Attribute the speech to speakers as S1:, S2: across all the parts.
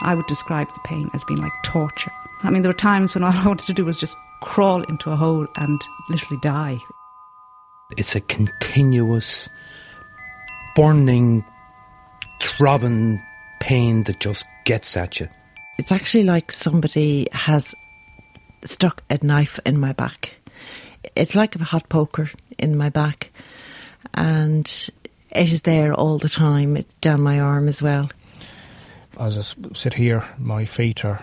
S1: I would describe the pain as being like torture. I mean, there were times when all I wanted to do was just crawl into a hole and literally die.
S2: It's a continuous, burning, throbbing pain that just gets at you.
S3: It's actually like somebody has stuck a knife in my back. It's like a hot poker in my back, and it is there all the time. It's down my arm as well.
S4: As I sit here, my feet are.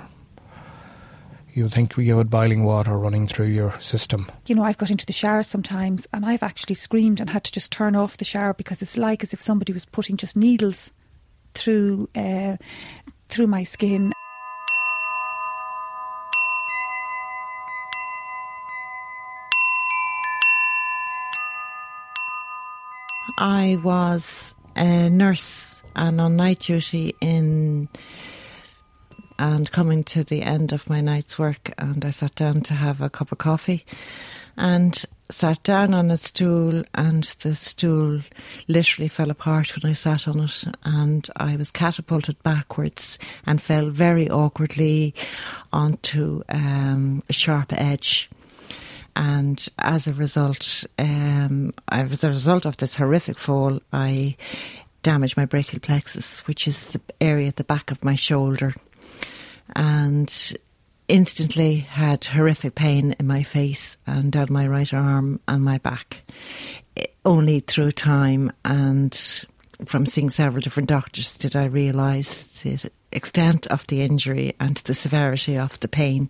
S4: You would think you had boiling water running through your system.
S5: You know, I've got into the shower sometimes and I've actually screamed and had to just turn off the shower because it's like as if somebody was putting just needles through uh, through my skin.
S3: I was a nurse and on night duty in and coming to the end of my night's work and I sat down to have a cup of coffee and sat down on a stool and the stool literally fell apart when I sat on it and I was catapulted backwards and fell very awkwardly onto um, a sharp edge and as a result, um, as a result of this horrific fall, I damaged my brachial plexus, which is the area at the back of my shoulder, and instantly had horrific pain in my face and down my right arm and my back. Only through time and from seeing several different doctors did I realise the extent of the injury and the severity of the pain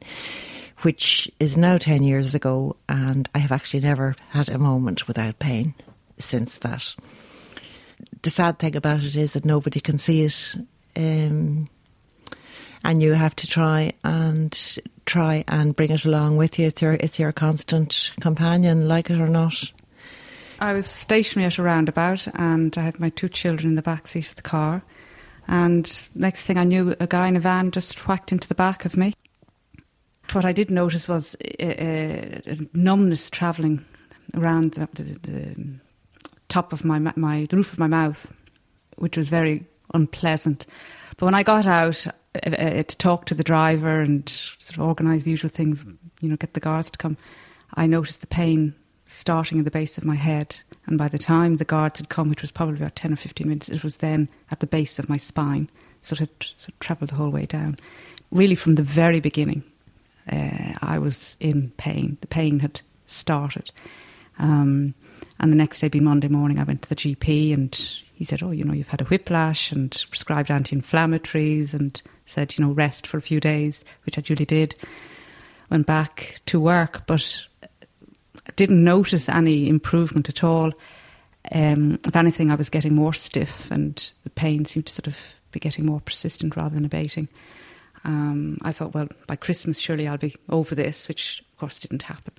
S3: which is now 10 years ago, and I have actually never had a moment without pain since that. The sad thing about it is that nobody can see it, um, and you have to try and try and bring it along with you. It's your, it's your constant companion, like it or not.
S1: I was stationary at a roundabout, and I had my two children in the back seat of the car. And next thing I knew, a guy in a van just whacked into the back of me what I did notice was a, a numbness travelling around the, the, the, top of my my the roof of my mouth, which was very unpleasant. But when I got out uh, uh, to talk to the driver and sort of organise the usual things, you know, get the guards to come, I noticed the pain starting at the base of my head. And by the time the guards had come, which was probably about 10 or 15 minutes, it was then at the base of my spine. Sort of travelled the whole way down. Really, from the very beginning, uh, I was in pain. The pain had started. Um, and the next day, being Monday morning, I went to the GP and he said, Oh, you know, you've had a whiplash and prescribed anti inflammatories and said, you know, rest for a few days, which I duly did. Went back to work, but didn't notice any improvement at all. Um, if anything, I was getting more stiff and the pain seemed to sort of be getting more persistent rather than abating. Um, I thought, well, by Christmas, surely I'll be over this, which of course didn't happen.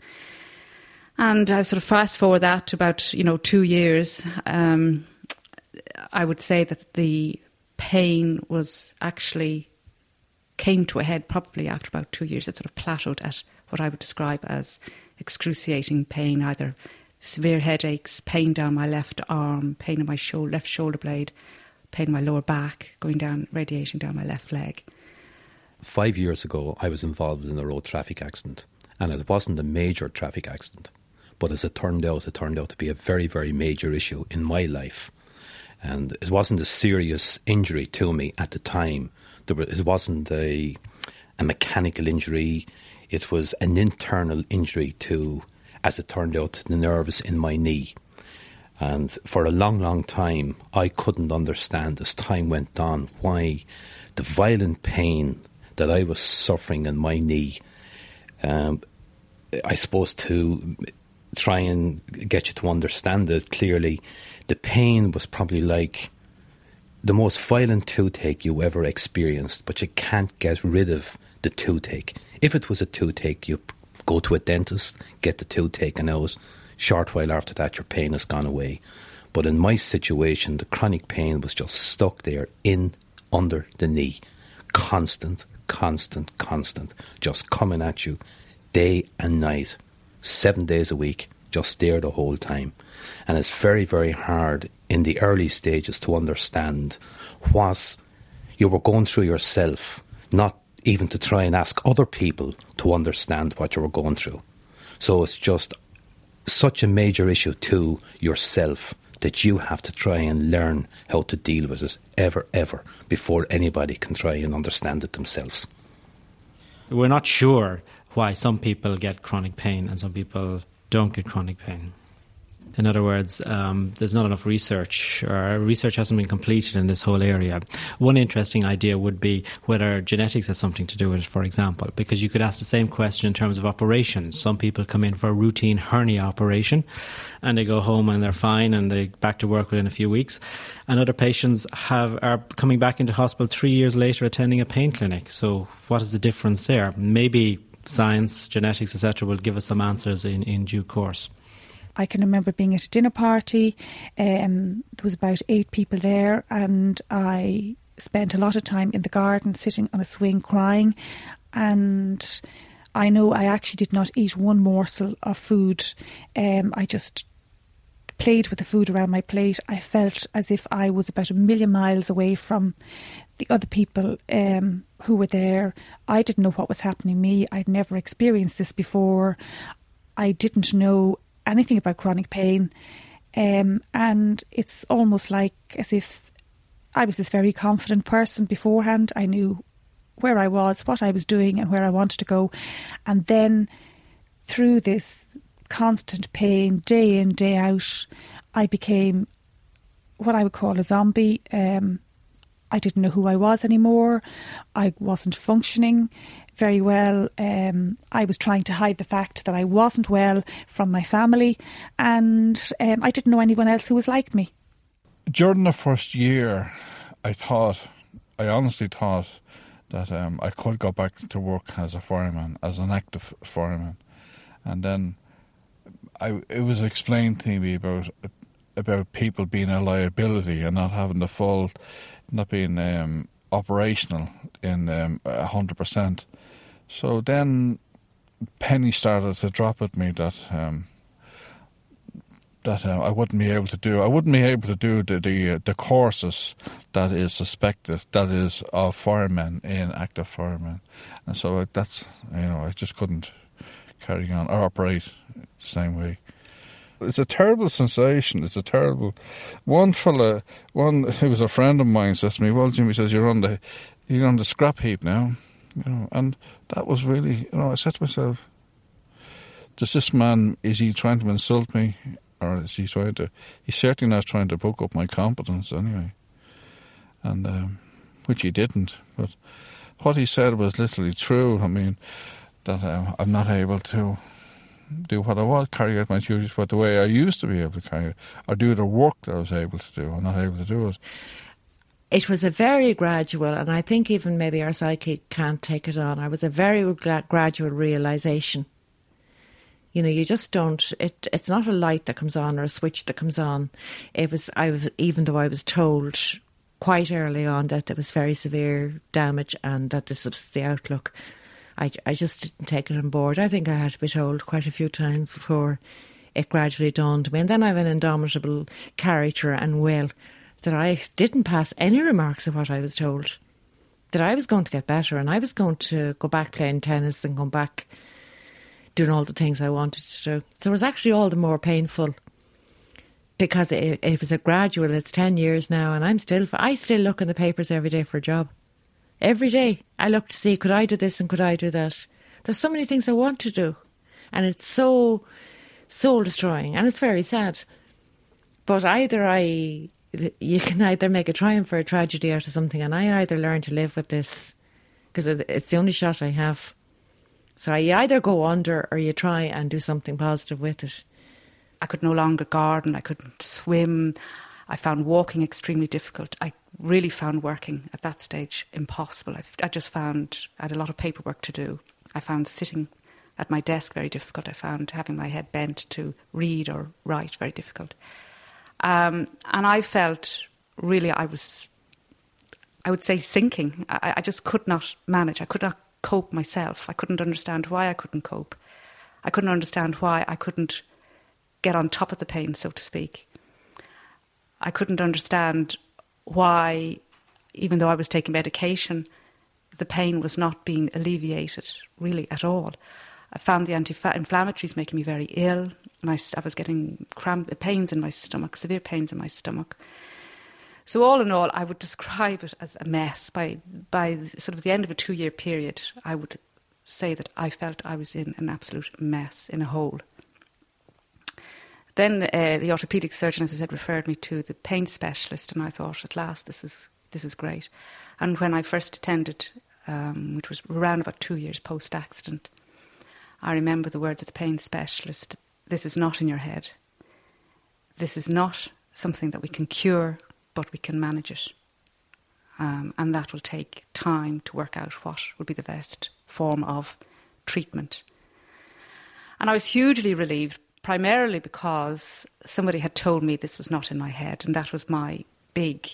S1: And I sort of fast forward that to about, you know, two years. Um, I would say that the pain was actually came to a head probably after about two years. It sort of plateaued at what I would describe as excruciating pain, either severe headaches, pain down my left arm, pain in my left shoulder blade, pain in my lower back, going down, radiating down my left leg
S2: five years ago, I was involved in a road traffic accident, and it wasn't a major traffic accident. But as it turned out, it turned out to be a very, very major issue in my life. And it wasn't a serious injury to me at the time. There was, it wasn't a, a mechanical injury. It was an internal injury to, as it turned out, the nerves in my knee. And for a long, long time, I couldn't understand as time went on why the violent pain that I was suffering in my knee. Um, I suppose to try and get you to understand it clearly, the pain was probably like the most violent toothache you ever experienced, but you can't get rid of the toothache. If it was a toothache, you go to a dentist, get the tooth taken out. Short while after that, your pain has gone away. But in my situation, the chronic pain was just stuck there in under the knee, constant, constant, constant, just coming at you day and night, seven days a week, just there the whole time. And it's very, very hard in the early stages to understand what You were going through yourself, not even to try and ask other people to understand what you were going through. So it's just such a major issue to yourself that you have to try and learn how to deal with it ever, ever before anybody can try and understand it themselves.
S6: We're not sure why some people get chronic pain and some people don't get chronic pain. In other words, um, there's not enough research, or research hasn't been completed in this whole area. One interesting idea would be whether genetics has something to do with it, for example, because you could ask the same question in terms of operations. Some people come in for a routine hernia operation and they go home and they're fine and they're back to work within a few weeks. And other patients have are coming back into hospital three years later attending a pain clinic. So what is the difference there? Maybe science, genetics, etc., will give us some answers in, in due course.
S5: I can remember being at a dinner party. Um, there was about eight people there, and I spent a lot of time in the garden, sitting on a swing, crying. And I know I actually did not eat one morsel of food. Um, I just played with the food around my plate. I felt as if I was about a million miles away from the other people um, who were there. I didn't know what was happening to me. I'd never experienced this before. I didn't know anything about chronic pain. Um, and it's almost like as if I was this very confident person beforehand. I knew where I was, what I was doing, and where I wanted to go. And then through this constant pain, day in, day out, I became what I would call a zombie. Um, I didn't know who I was anymore. I wasn't functioning very well. Um, I was trying to hide the fact that I wasn't well from my family, and um, I didn't know anyone else who was like me.
S7: During the first year, I thought, I honestly thought that um, I could go back to work as a fireman, as an active fireman, and then I it was explained to me about about people being a liability and not having the full, not being um, operational in um, a hundred percent. So then Penny started to drop at me that um, that uh, I wouldn't be able to do. I wouldn't be able to do the the, uh, the courses that is suspected that is of firemen in active firemen, and so that's you know I just couldn't carry on or operate the same way. It's a terrible sensation. It's a terrible. One fella, one who was a friend of mine, says to me, "Well, Jimmy says you're on the you're on the scrap heap now." You know, and that was really, you know, I said to myself, does this man, is he trying to insult me? Or is he trying to, he's certainly not trying to poke up my competence anyway. And, um, which he didn't. But what he said was literally true. I mean, that um, I'm not able to do what I was, carry out my duties, but the way I used to be able to carry it, or do the work that I was able to do. I'm not able to do it
S3: it was a very gradual, and I think even maybe our psyche can't take it on. I was a very gradual realization. You know, you just don't. It it's not a light that comes on or a switch that comes on. It was. I was even though I was told quite early on that there was very severe damage and that this was the outlook. I, I just didn't take it on board. I think I had to be told quite a few times before it gradually dawned on me. And then I have an indomitable character and will that I didn't pass any remarks of what I was told. That I was going to get better and I was going to go back playing tennis and come back doing all the things I wanted to do. So it was actually all the more painful because it, it was a gradual. It's ten years now, and I'm still I still look in the papers every day for a job. Every day I look to see could I do this and could I do that. There's so many things I want to do, and it's so soul destroying, and it's very sad. But either I you can either make a triumph or a tragedy out of something, and I either learn to live with this because it's the only shot I have. So you either go under or you try and do something positive with it.
S1: I could no longer garden. I couldn't swim. I found walking extremely difficult. I really found working at that stage impossible. I, I just found I had a lot of paperwork to do. I found sitting at my desk very difficult. I found having my head bent to read or write very difficult. Um, and I felt really I was, I would say, sinking. I, I just could not manage. I could not cope myself. I couldn't understand why I couldn't cope. I couldn't understand why I couldn't get on top of the pain, so to speak. I couldn't understand why, even though I was taking medication, the pain was not being alleviated really at all. I found the anti-inflammatories making me very ill. My, I was getting cramp, pains in my stomach, severe pains in my stomach. So all in all, I would describe it as a mess. By by sort of the end of a two-year period, I would say that I felt I was in an absolute mess, in a hole. Then uh, the orthopaedic surgeon, as I said, referred me to the pain specialist, and I thought, at last, this is this is great. And when I first attended, um, which was around about two years post accident, I remember the words of the pain specialist this is not in your head. This is not something that we can cure, but we can manage it. Um, and that will take time to work out what would be the best form of treatment. And I was hugely relieved, primarily because somebody had told me this was not in my head, and that was my big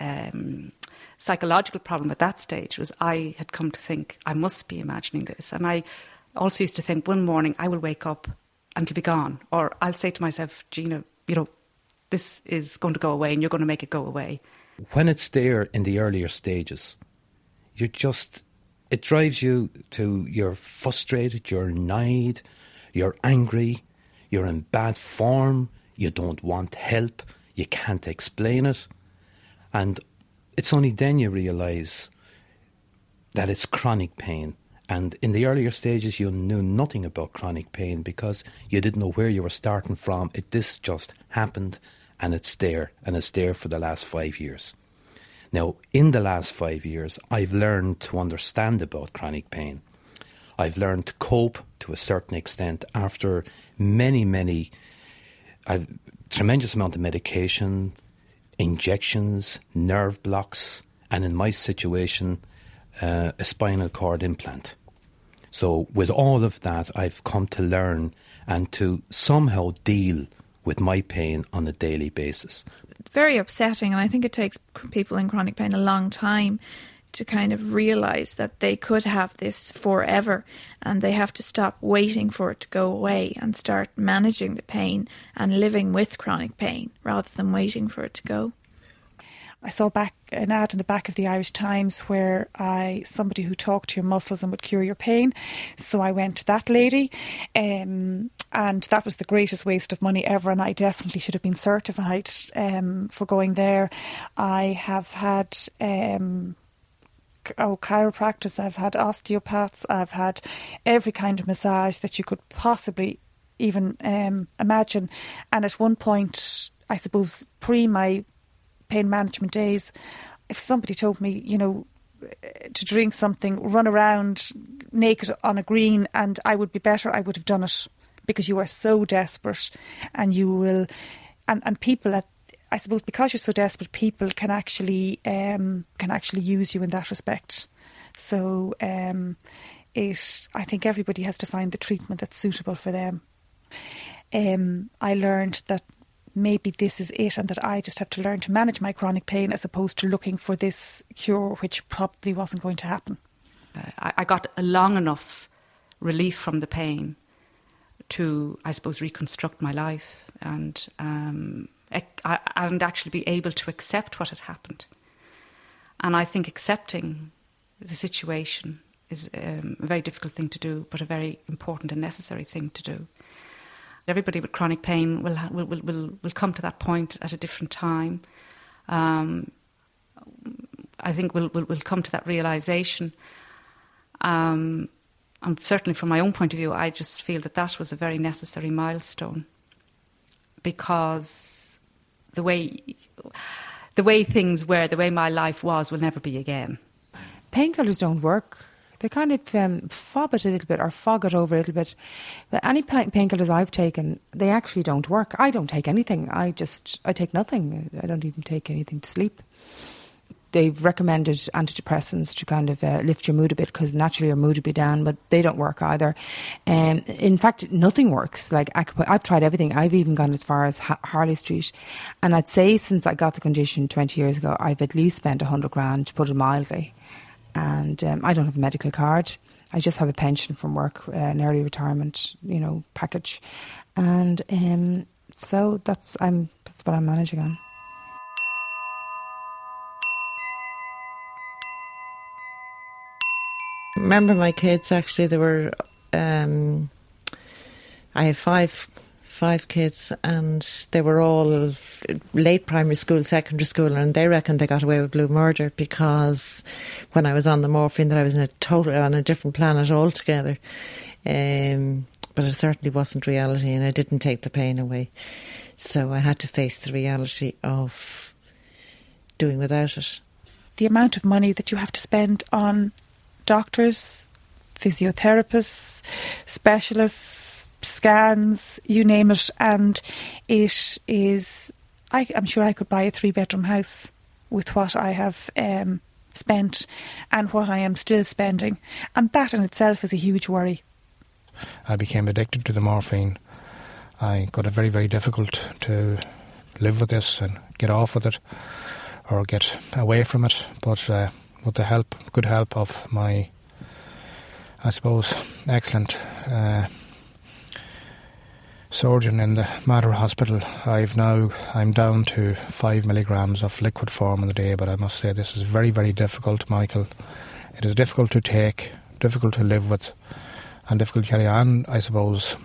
S1: um, psychological problem at that stage. Was I had come to think I must be imagining this, and I also used to think one morning I will wake up and it'll be gone. Or I'll say to myself, Gina, you know, this is going to go away and you're going to make it go away.
S2: When it's there in the earlier stages, you just, it drives you to, you're frustrated, you're annoyed, you're angry, you're in bad form, you don't want help, you can't explain it. And it's only then you realise that it's chronic pain and in the earlier stages, you knew nothing about chronic pain because you didn't know where you were starting from. It this just happened, and it's there, and it's there for the last five years. Now, in the last five years, I've learned to understand about chronic pain. I've learned to cope to a certain extent after many, many, a tremendous amount of medication, injections, nerve blocks, and in my situation, uh, a spinal cord implant. So, with all of that, I've come to learn and to somehow deal with my pain on a daily basis.
S8: It's very upsetting, and I think it takes people in chronic pain a long time to kind of realize that they could have this forever and they have to stop waiting for it to go away and start managing the pain and living with chronic pain rather than waiting for it to go.
S5: I saw back an ad in the back of the Irish Times where I somebody who talked to your muscles and would cure your pain. So I went to that lady, um, and that was the greatest waste of money ever. And I definitely should have been certified um, for going there. I have had. Um, oh, chiropractors, I've had osteopaths, I've had every kind of massage that you could possibly even um, imagine. And at one point, I suppose pre my pain management days, if somebody told me, you know, to drink something, run around naked on a green, and I would be better, I would have done it because you are so desperate, and you will, and and people at. I suppose because you're so desperate, people can actually um, can actually use you in that respect. So um, it, I think everybody has to find the treatment that's suitable for them. Um, I learned that maybe this is it and that I just have to learn to manage my chronic pain as opposed to looking for this cure, which probably wasn't going to happen.
S1: Uh, I, I got a long enough relief from the pain to, I suppose, reconstruct my life and um, and actually be able to accept what had happened. And I think accepting the situation is um, a very difficult thing to do, but a very important and necessary thing to do. Everybody with chronic pain will, will, will, will, will come to that point at a different time. Um, I think we'll, we'll, we'll come to that realization. Um, and certainly from my own point of view, I just feel that that was a very necessary milestone because the way the way things were, the way my life was, will never be again.
S9: Painkillers don't work they kind of um, fob it a little bit or fog it over a little bit. But any painkillers I've taken, they actually don't work. I don't take anything. I just, I take nothing. I don't even take anything to sleep. They've recommended antidepressants to kind of uh, lift your mood a bit because naturally your mood would be down, but they don't work either. Um, in fact, nothing works. Like I've tried everything. I've even gone as far as Harley Street, and I'd say since I got the condition twenty years ago, I've at least spent a hundred grand, to put it mildly and um, I don't have a medical card. I just have a pension from work, uh, an early retirement, you know, package, and um, so that's I'm that's what I'm managing on.
S3: Remember my kids actually they were um, I had five five kids, and they were all late primary school, secondary school, and they reckoned they got away with blue murder because when I was on the morphine, that I was in a total on a different planet altogether. Um, but it certainly wasn't reality, and I didn't take the pain away. So I had to face the reality of doing without it.
S5: The amount of money that you have to spend on doctors, physiotherapists, specialists, scans, you name it, and it is. I, am sure I could buy a three bedroom house with what I have um, spent and what I am still spending, and that in itself is a huge worry.
S4: I became addicted to the morphine. I got it very, very difficult to live with this and get off with it or get away from it. But uh, with the help, good help of my, I suppose, excellent uh, surgeon in the Mater Hospital, I've now I'm down to five milligrams of liquid form in the day. But I must say this is very, very difficult, Michael. It is difficult to take, difficult to live with, and difficult to carry on. I suppose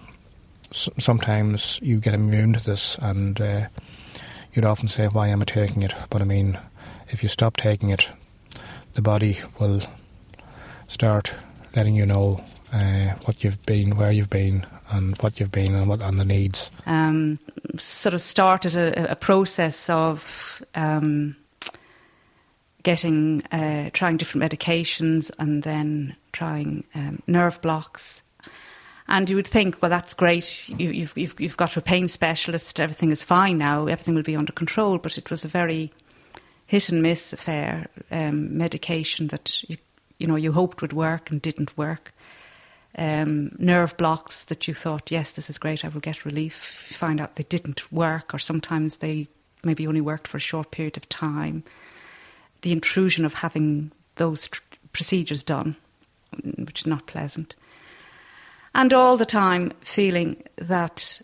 S4: sometimes you get immune to this, and uh, you'd often say, "Why am I taking it?" But I mean, if you stop taking it, the body will start letting you know uh, what you've been, where you've been, and what you've been, and what and the needs.
S1: Um, sort of started a, a process of. Um, getting uh, trying different medications and then trying um, nerve blocks and you would think, well, that's great. You, you've, you've, you've got a pain specialist. Everything is fine now. Everything will be under control. But it was a very hit and miss affair. Um, medication that you, you know you hoped would work and didn't work. Um, nerve blocks that you thought, yes, this is great. I will get relief. You find out they didn't work, or sometimes they maybe only worked for a short period of time. The intrusion of having those tr- procedures done, which is not pleasant and all the time feeling that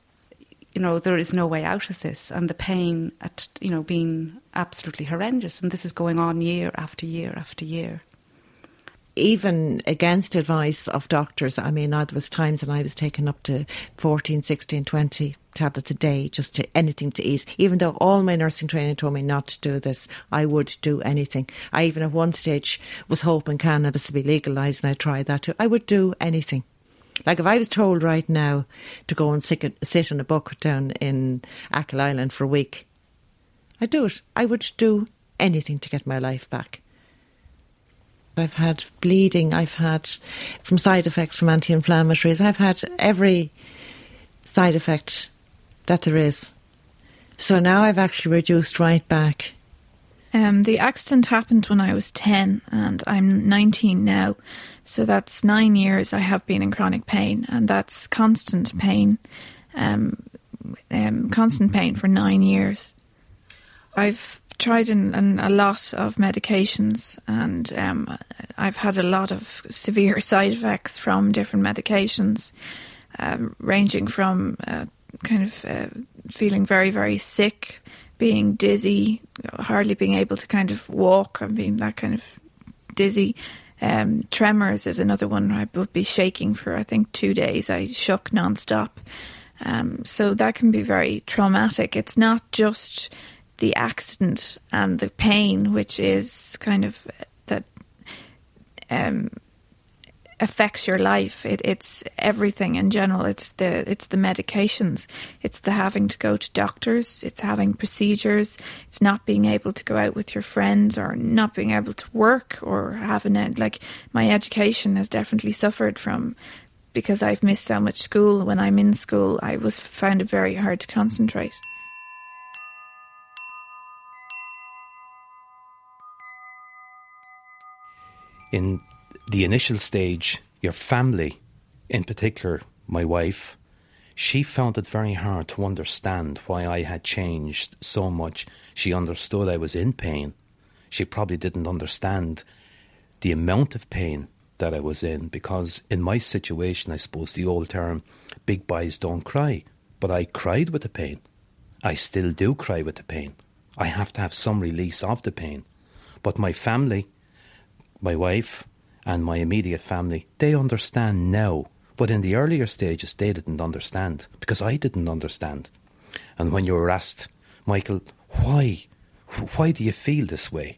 S1: you know there is no way out of this and the pain at you know being absolutely horrendous and this is going on year after year after year
S3: even against advice of doctors i mean there was times when i was taking up to 14 16 20 tablets a day just to anything to ease even though all my nursing training told me not to do this i would do anything i even at one stage was hoping cannabis to be legalized and i tried that too i would do anything like if I was told right now to go and sit, sit in a bucket down in Achill Island for a week, I'd do it. I would do anything to get my life back. I've had bleeding, I've had from side effects from anti inflammatories, I've had every side effect that there is. So now I've actually reduced right back.
S8: Um, the accident happened when I was 10 and I'm 19 now. So that's nine years I have been in chronic pain, and that's constant pain, um, um, constant pain for nine years. I've tried in, in a lot of medications, and um, I've had a lot of severe side effects from different medications, uh, ranging from uh, kind of uh, feeling very, very sick, being dizzy, hardly being able to kind of walk, and being that kind of dizzy um, tremors is another one. I would be shaking for I think two days. I shook non-stop. Um, so that can be very traumatic. It's not just the accident and the pain, which is kind of that um, affects your life. It, it's everything in general. It's the it's the medications. It's the having to go to doctors. It's having procedures. It's not being able to go out with your friends or not being able to work or having it. Like my education has definitely suffered from because I've missed so much school. When I'm in school, I was found it very hard to concentrate.
S2: In the initial stage, your family, in particular my wife, she found it very hard to understand why I had changed so much. She understood I was in pain. She probably didn't understand the amount of pain that I was in because, in my situation, I suppose the old term, big boys don't cry. But I cried with the pain. I still do cry with the pain. I have to have some release of the pain. But my family, my wife, and my immediate family, they understand now. But in the earlier stages, they didn't understand because I didn't understand. And when you were asked, Michael, why? Why do you feel this way?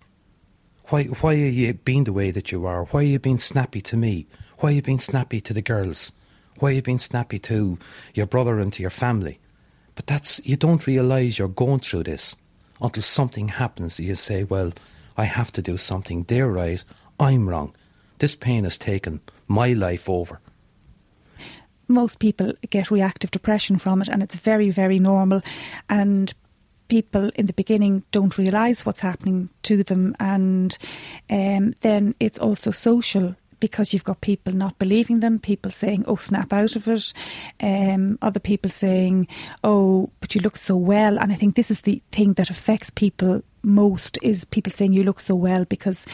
S2: Why, why are you being the way that you are? Why are you being snappy to me? Why are you being snappy to the girls? Why are you being snappy to your brother and to your family? But that's, you don't realise you're going through this until something happens. You say, well, I have to do something. Their eyes, I'm wrong. This pain has taken my life over.
S5: Most people get reactive depression from it, and it's very, very normal. And people in the beginning don't realise what's happening to them, and um, then it's also social because you've got people not believing them, people saying, "Oh, snap out of it," um, other people saying, "Oh, but you look so well." And I think this is the thing that affects people most is people saying you look so well because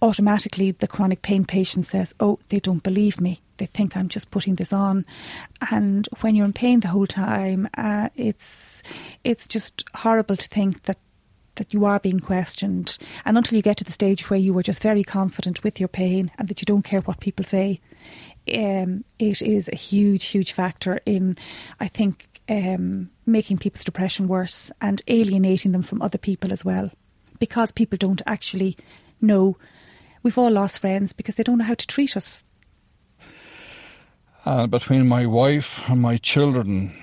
S5: automatically the chronic pain patient says, "Oh, they don't believe me. They think I'm just putting this on." And when you're in pain the whole time, uh, it's it's just horrible to think that that you are being questioned. And until you get to the stage where you are just very confident with your pain and that you don't care what people say, um, it is a huge, huge factor in, I think, um, making people's depression worse and alienating them from other people as well. Because people don't actually know. We've all lost friends because they don't know how to treat us.
S7: Uh, between my wife and my children,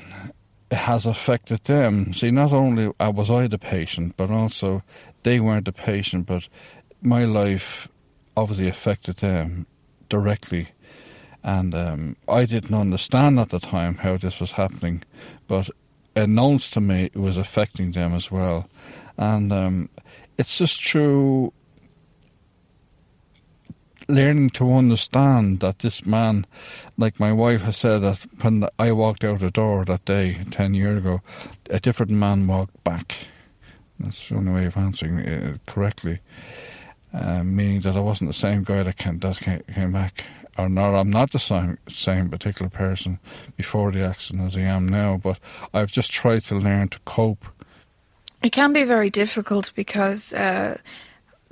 S7: has affected them. See, not only was I the patient, but also they weren't the patient, but my life obviously affected them directly. And um, I didn't understand at the time how this was happening, but announced to me it was affecting them as well. And um, it's just through learning to understand that this man, like my wife has said, that when I walked out the door that day, 10 years ago, a different man walked back. That's the only way of answering it correctly. Uh, meaning that I wasn't the same guy that came, that came back or not, I'm not the same, same particular person before the accident as I am now, but I've just tried to learn to cope.
S8: It can be very difficult because uh,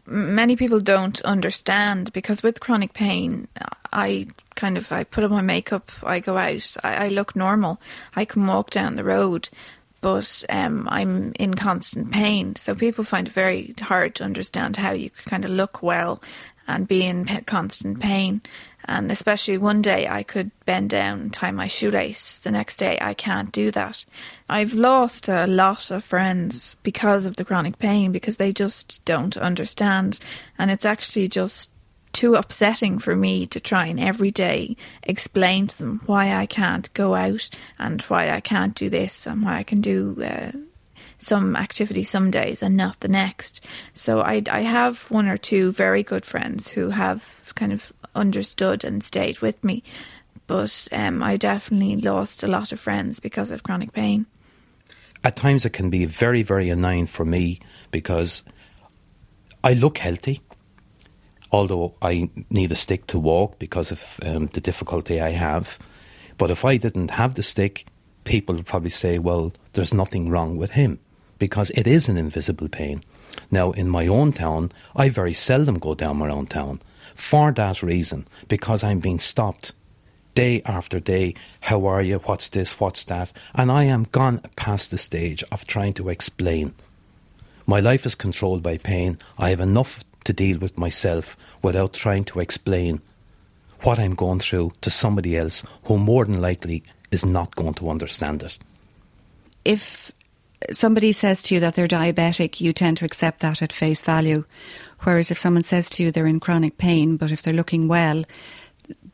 S8: many people don't understand because with chronic pain, I kind of I put on my makeup, I go out, I, I look normal, I can walk down the road, but um, I'm in constant pain. So people find it very hard to understand how you can kind of look well and be in constant pain. And especially one day I could bend down and tie my shoelace. The next day I can't do that. I've lost a lot of friends because of the chronic pain because they just don't understand. And it's actually just too upsetting for me to try and every day explain to them why I can't go out and why I can't do this and why I can do uh, some activity some days and not the next. So I, I have one or two very good friends who have kind of understood and stayed with me. But um, I definitely lost a lot of friends because of chronic pain.
S2: At times, it can be very, very annoying for me because I look healthy, although I need a stick to walk because of um, the difficulty I have. But if I didn't have the stick, people would probably say, well, there's nothing wrong with him because it is an invisible pain. Now, in my own town, I very seldom go down my own town for that reason, because I'm being stopped day after day. How are you? What's this? What's that? And I am gone past the stage of trying to explain. My life is controlled by pain. I have enough to deal with myself without trying to explain what I'm going through to somebody else who more than likely is not going to understand it.
S10: If somebody says to you that they're diabetic, you tend to accept that at face value. Whereas if someone says to you they're in chronic pain, but if they're looking well,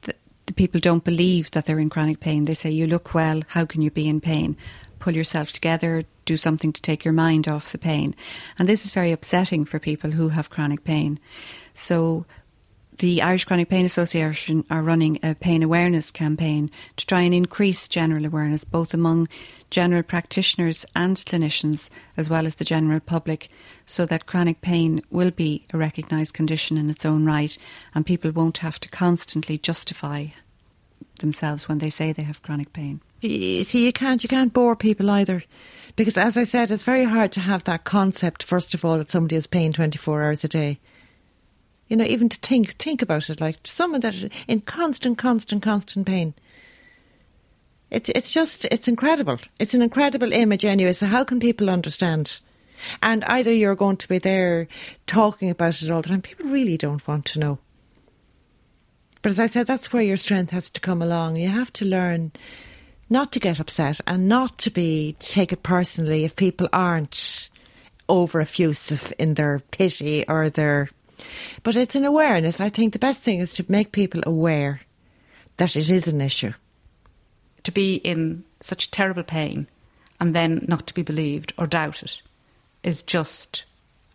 S10: the, the people don't believe that they're in chronic pain. They say, You look well, how can you be in pain? Pull yourself together, do something to take your mind off the pain. And this is very upsetting for people who have chronic pain. So the Irish Chronic Pain Association are running a pain awareness campaign to try and increase general awareness both among general practitioners and clinicians, as well as the general public, so that chronic pain will be a recognised condition in its own right and people won't have to constantly justify themselves when they say they have chronic pain.
S3: See, you can't you can't bore people either, because as I said, it's very hard to have that concept. First of all, that somebody has pain twenty four hours a day You know, even to think think about it, like someone that is in constant, constant, constant pain. It's it's just it's incredible. It's an incredible image anyway. So how can people understand? And either you're going to be there talking about it all the time. People really don't want to know. But as I said, that's where your strength has to come along. You have to learn not to get upset and not to be to take it personally if people aren't over effusive in their pity or their but it's an awareness. I think the best thing is to make people aware that it is an issue.
S1: To be in such terrible pain and then not to be believed or doubted is just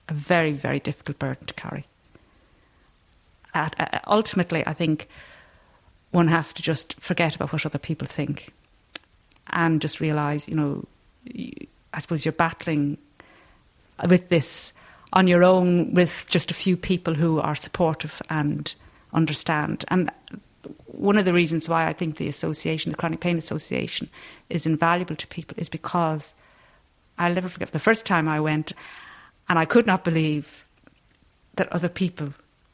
S1: a very, very difficult burden to carry. At, uh, ultimately, I think one has to just forget about what other people think and just realise, you know, I suppose you're battling with this on your own with just a few people who are supportive and understand. And one of the reasons why I think the association, the Chronic Pain Association, is invaluable to people is because I'll never forget the first time I went and I could not believe that other people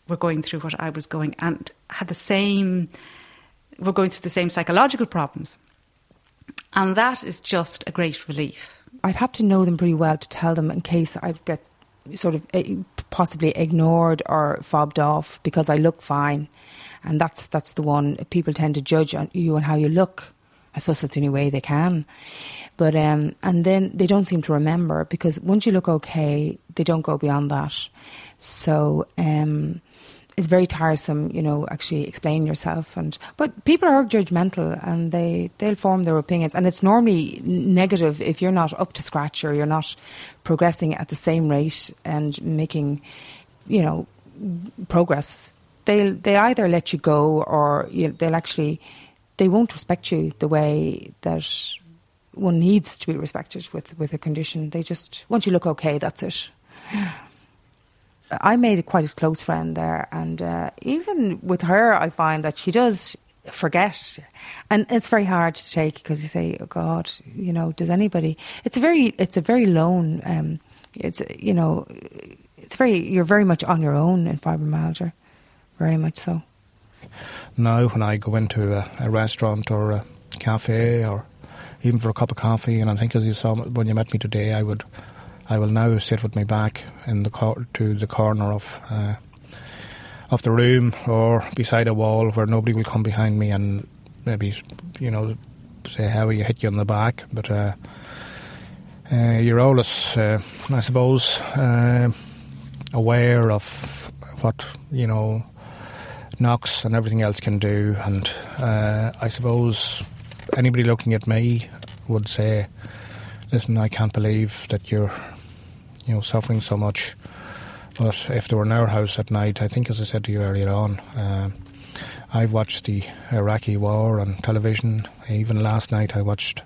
S1: were going through what I was going and had the same, were going through the same psychological problems. And that is just a great relief.
S9: I'd have to know them pretty well to tell them in case I get sort of eh, possibly ignored or fobbed off because I look fine, and that's that's the one people tend to judge on you and how you look. I suppose that's the only way they can. But um, and then they don't seem to remember because once you look okay, they don't go beyond that. So um, it's very tiresome, you know, actually explain yourself. And but people are judgmental and they they'll form their opinions, and it's normally negative if you're not up to scratch or you're not progressing at the same rate and making, you know, progress. They'll they either let you go or you know, they'll actually they won't respect you the way that one needs to be respected with with a condition. They just once you look okay, that's it. I made quite a close friend there, and uh, even with her, I find that she does forget, and it's very hard to take because you say, "Oh God, you know, does anybody?" It's a very, it's a very lone. Um, it's you know, it's very. You're very much on your own in fibromyalgia, very much so.
S4: Now, when I go into a, a restaurant or a cafe or even for a cup of coffee, and I think as you saw when you met me today, I would I will now sit with my back in the cor- to the corner of uh, of the room or beside a wall where nobody will come behind me and maybe you know say how you hit you on the back, but uh, uh, you're always, uh, I suppose, uh, aware of what you know knocks and everything else can do, and uh, I suppose anybody looking at me would say, "Listen, I can't believe that you're." You know, suffering so much. But if they were in our house at night, I think, as I said to you earlier on, uh, I've watched the Iraqi war on television. Even last night, I watched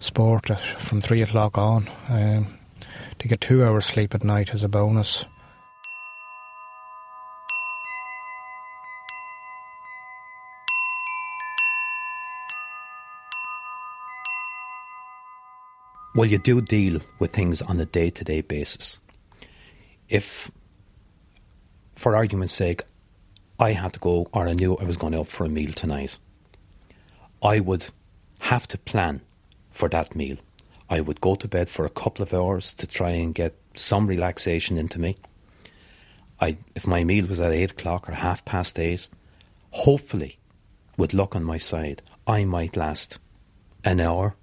S4: sport from three o'clock on. Um, to get two hours sleep at night is a bonus.
S2: Well, you do deal with things on a day to day basis. If, for argument's sake, I had to go or I knew I was going out for a meal tonight, I would have to plan for that meal. I would go to bed for a couple of hours to try and get some relaxation into me. I, if my meal was at eight o'clock or half past eight, hopefully, with luck on my side, I might last an hour,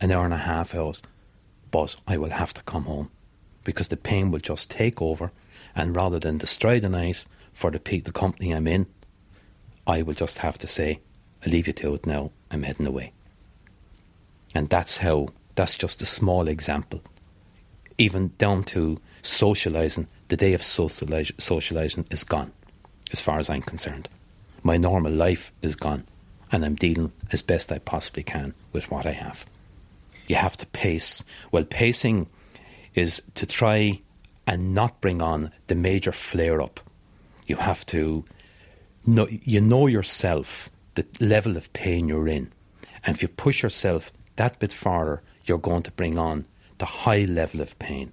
S2: an hour and a half hours but I will have to come home because the pain will just take over. And rather than destroy the night for the, the company I'm in, I will just have to say, I leave you to it now, I'm heading away. And that's how, that's just a small example. Even down to socialising, the day of socialising is gone, as far as I'm concerned. My normal life is gone, and I'm dealing as best I possibly can with what I have you have to pace. Well, pacing is to try and not bring on the major flare up. You have to know, you know yourself the level of pain you're in. And if you push yourself that bit farther, you're going to bring on the high level of pain.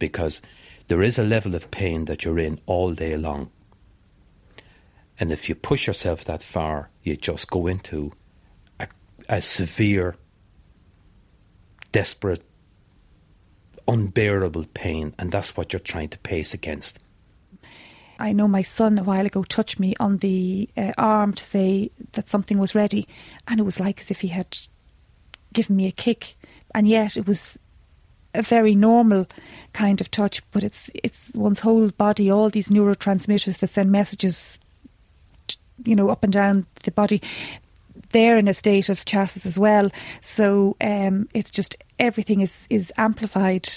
S2: Because there is a level of pain that you're in all day long. And if you push yourself that far, you just go into a, a severe, desperate, unbearable pain, and that's what you're trying to pace against.
S5: I know my son a while ago touched me on the uh, arm to say that something was ready, and it was like as if he had given me a kick, and yet it was a very normal kind of touch. But it's it's one's whole body, all these neurotransmitters that send messages, you know, up and down the body. They're in a state of chassis as well, so um, it's just everything is is amplified,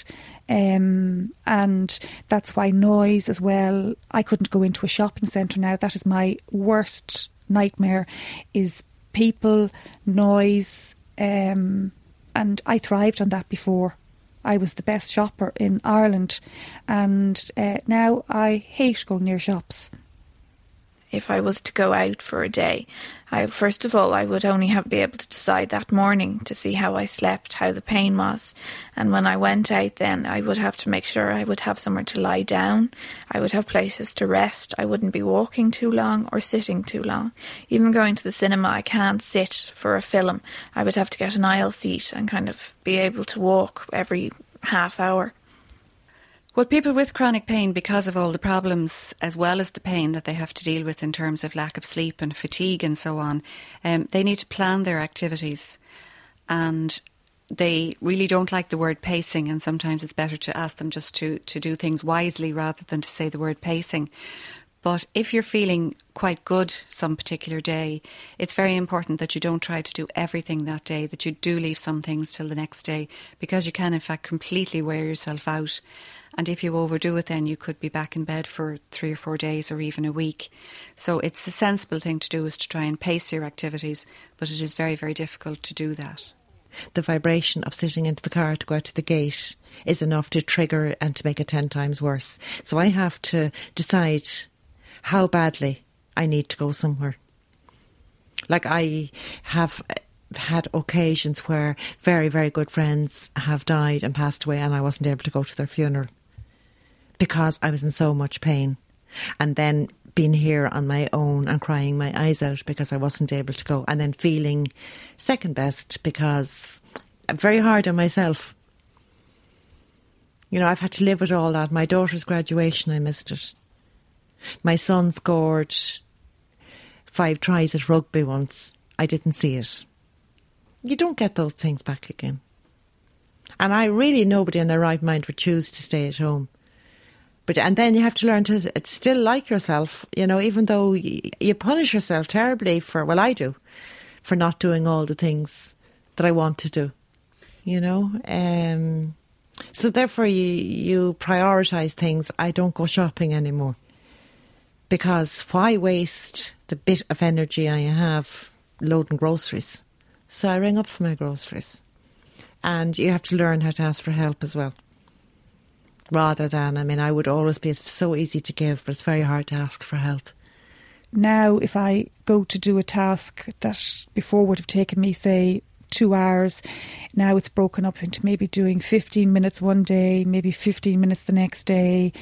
S5: um, and that's why noise as well. I couldn't go into a shopping centre now. That is my worst nightmare. Is people, noise, um, and I thrived on that before. I was the best shopper in Ireland, and uh, now I hate going near shops
S8: if I was to go out for a day. I first of all I would only have be able to decide that morning to see how I slept, how the pain was. And when I went out then I would have to make sure I would have somewhere to lie down. I would have places to rest. I wouldn't be walking too long or sitting too long. Even going to the cinema I can't sit for a film. I would have to get an aisle seat and kind of be able to walk every half hour.
S10: Well, people with chronic pain, because of all the problems, as well as the pain that they have to deal with in terms of lack of sleep and fatigue and so on, um, they need to plan their activities. And they really don't like the word pacing, and sometimes it's better to ask them just to, to do things wisely rather than to say the word pacing. But if you're feeling quite good some particular day, it's very important that you don't try to do everything that day, that you do leave some things till the next day, because you can, in fact, completely wear yourself out. And if you overdo it, then you could be back in bed for three or four days or even a week. So it's a sensible thing to do is to try and pace your activities, but it is very, very difficult to do that.
S3: The vibration of sitting into the car to go out to the gate is enough to trigger and to make it 10 times worse. So I have to decide how badly I need to go somewhere. Like I have had occasions where very, very good friends have died and passed away, and I wasn't able to go to their funeral because I was in so much pain. And then being here on my own and crying my eyes out because I wasn't able to go, and then feeling second best because I'm very hard on myself. You know, I've had to live with all that. My daughter's graduation, I missed it. My son scored five tries at rugby once. I didn't see it. You don't get those things back again. And I really, nobody in their right mind would choose to stay at home. But and then you have to learn to still like yourself, you know, even though you punish yourself terribly for, well, I do, for not doing all the things that I want to do, you know. Um, so therefore, you you prioritize things. I don't go shopping anymore because why waste the bit of energy I have loading groceries? So I ring up for my groceries, and you have to learn how to ask for help as well rather than, I mean, I would always be so easy to give, but it's very hard to ask for help.
S5: Now, if I go to do a task that before would have taken me, say, two hours, now it's broken up into maybe doing 15 minutes one day, maybe 15 minutes the next day.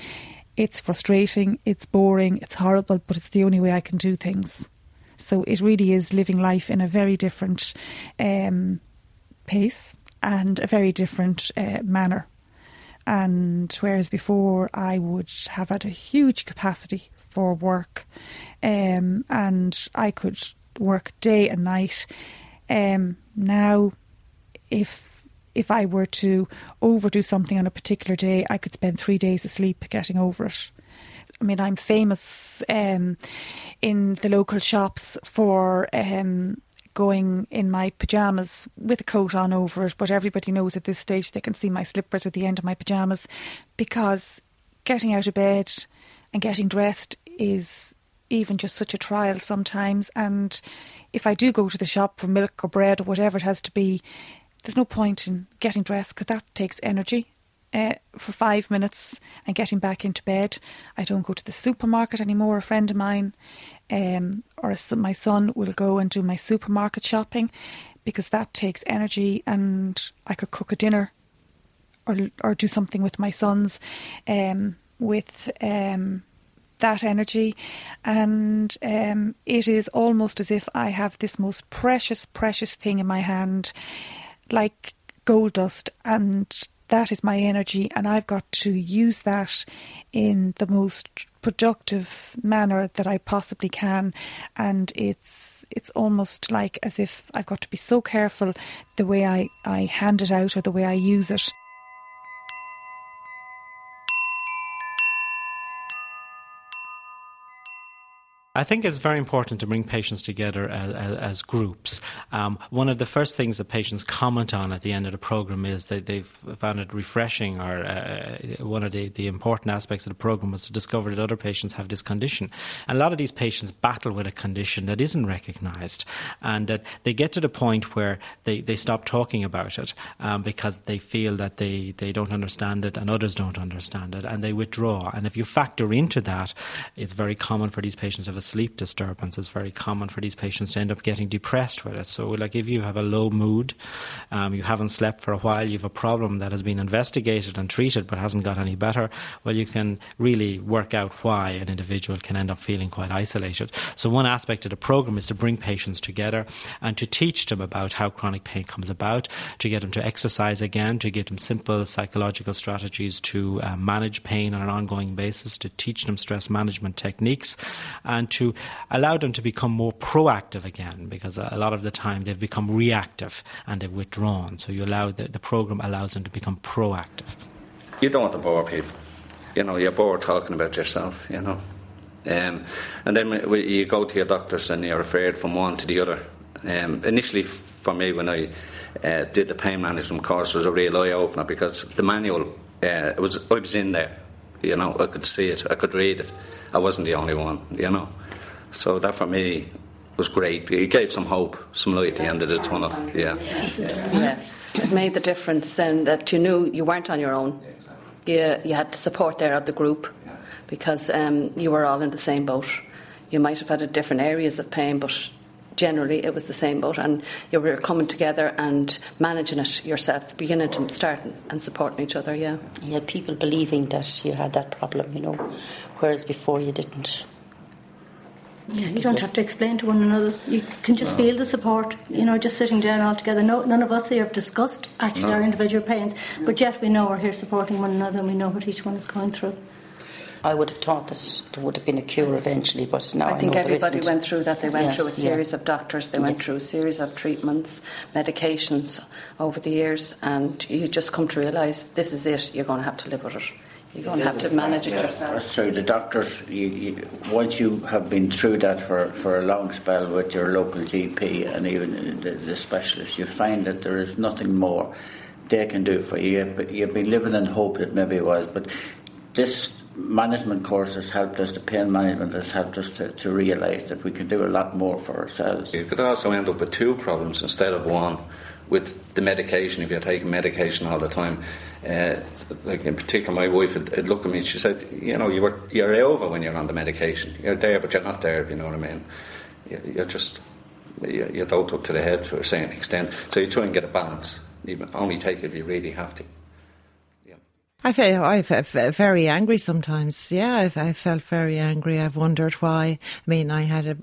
S5: It's frustrating, it's boring, it's horrible, but it's the only way I can do things. So it really is living life in a very different um, pace and a very different uh, manner. And whereas before I would have had a huge capacity for work, um, and I could work day and night. Um, now, if if I were to overdo something on a particular day, I could spend three days asleep getting over it. I mean, I'm famous um, in the local shops for um, going in my pyjamas with a coat on over it, but everybody knows at this stage they can see my slippers at the end of my pyjamas because getting out of bed and getting dressed is even just such a trial sometimes. And if I do go to the shop for milk or bread or whatever it has to be, there's no point in getting dressed because that takes energy. Uh, for five minutes and getting back into bed. I don't go to the supermarket anymore. A friend of mine um, or my son will go and do my supermarket shopping because that takes energy and I could cook a dinner or or do something with my sons um, with um, that energy, and um, it is almost as if I have this most precious, precious thing in my hand, like gold dust, and that is my energy, and I've got to use that in the most productive manner that I possibly can. And it's it's almost like as if I've got to be so careful the way I, I hand it out or the way I use it.
S6: I think it's very important to bring patients together as, as, as groups. Um, one of the first things that patients comment on at the end of the program is that they've found it refreshing, or uh, one of the, the important aspects of the program was to discover that other patients have this condition. And a lot of these patients battle with a condition that isn't recognised, and that they get to the point where they, they stop talking about it um, because they feel that they, they don't understand it and others don't understand it, and they withdraw. And if you factor into that, it's very common for these patients to have a sleep disturbance is very common for these patients to end up getting depressed with it. So, like if you have a low mood, um, you haven't slept for a while, you have a problem that has been investigated and treated but hasn't got any better, well, you can really work out why an individual can end up feeling quite isolated. So, one aspect of the program is to bring patients together and to teach them about how chronic pain comes about, to get them to exercise again, to give them simple psychological strategies to uh, manage pain on an ongoing basis, to teach them stress management techniques, and to allow them to become more proactive again because a lot of the time they've become reactive and they've withdrawn. So you allow the, the program allows them to become proactive.
S11: You don't want to bore people. You know, you're bored talking about yourself, you know. Um, and then you go to your doctors and you're referred from one to the other. Um, initially, for me, when I uh, did the pain management course, was a real eye opener because the manual uh, it was I was in there. You know, I could see it, I could read it. I wasn't the only one. You know. So that for me was great. It gave some hope, some light at the end of the tunnel. Yeah.
S12: Yeah. It made the difference then that you knew you weren't on your own. You, you had support there of the group because um, you were all in the same boat. You might have had different areas of pain, but generally it was the same boat, and you were coming together and managing it yourself, beginning to starting and supporting each other. Yeah,
S13: you had people believing that you had that problem, you know, whereas before you didn't.
S14: Yeah, you don't have to explain to one another. You can just no. feel the support, you know, just sitting down all together. No, none of us here have discussed actually no. our individual pains, but yet we know we're here supporting one another and we know what each one is going through.
S13: I would have thought that there would have been a cure eventually, but now
S12: I think
S13: I
S12: everybody went through that. They went
S13: yes,
S12: through a series
S13: yeah.
S12: of doctors, they went
S13: yes.
S12: through a series of treatments, medications over the years, and you just come to realise this is it, you're going to have to live with it. You're going to have to manage it yourself.
S15: That's true. The doctors, you, you, once you have been through that for, for a long spell with your local GP and even the, the specialist, you find that there is nothing more they can do for you. You've been living in hope that maybe it was, but this management course has helped us, the pain management has helped us to, to realise that we can do a lot more for ourselves.
S11: You could also end up with two problems instead of one with the medication, if you're taking medication all the time, uh, like in particular, my wife had, had, looked at me. She said, "You know, you were you're over when you're on the medication. You're there, but you're not there. If you know what I mean. You're just you're doped up to the head to a certain extent. So you try and get a balance. You only take it if you really have to."
S3: I felt, I felt very angry sometimes. Yeah, I've, I felt very angry. I've wondered why. I mean, I had a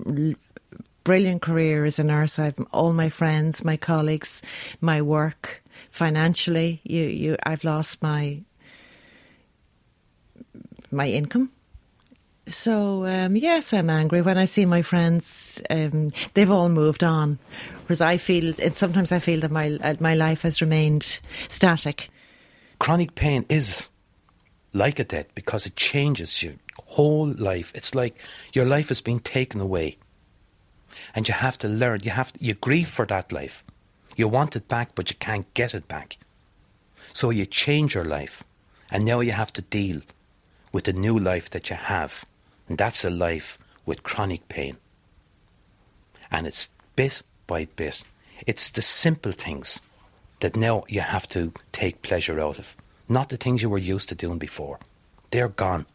S3: brilliant career as a nurse. I've all my friends, my colleagues, my work. Financially, you, you, I've lost my my income. So um, yes, I'm angry when I see my friends. Um, they've all moved on, whereas I feel. Sometimes I feel that my uh, my life has remained static.
S2: Chronic pain is like a death because it changes your whole life. It's like your life has been taken away and you have to learn. You have to, you grieve for that life. You want it back, but you can't get it back. So you change your life, and now you have to deal with the new life that you have, and that's a life with chronic pain. And it's bit by bit. It's the simple things that now you have to take pleasure out of, not the things you were used to doing before. They're gone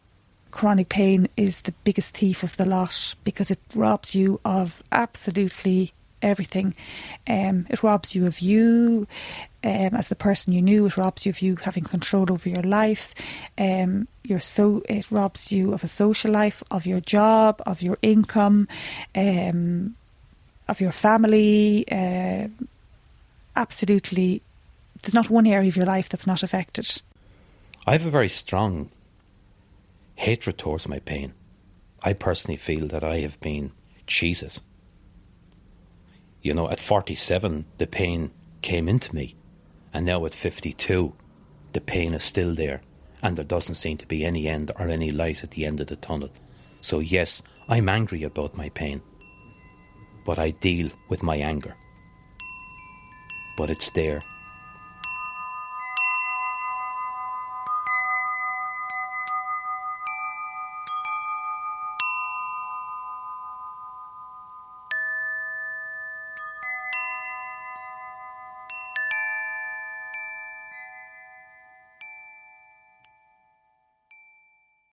S5: chronic pain is the biggest thief of the lot because it robs you of absolutely everything. Um, it robs you of you. um, as the person you knew. It robs you of you having control over your life. Um, you're so it robs you of a social life, of your job, of your income, um, of your family. Uh, absolutely, there's not one area of your life that's not affected.
S2: I have a very strong hatred towards my pain. I personally feel that I have been cheated. You know, at 47, the pain came into me, and now at 52, the pain is still there, and there doesn't seem to be any end or any light at the end of the tunnel. So, yes, I'm angry about my pain, but I deal with my anger. But it's there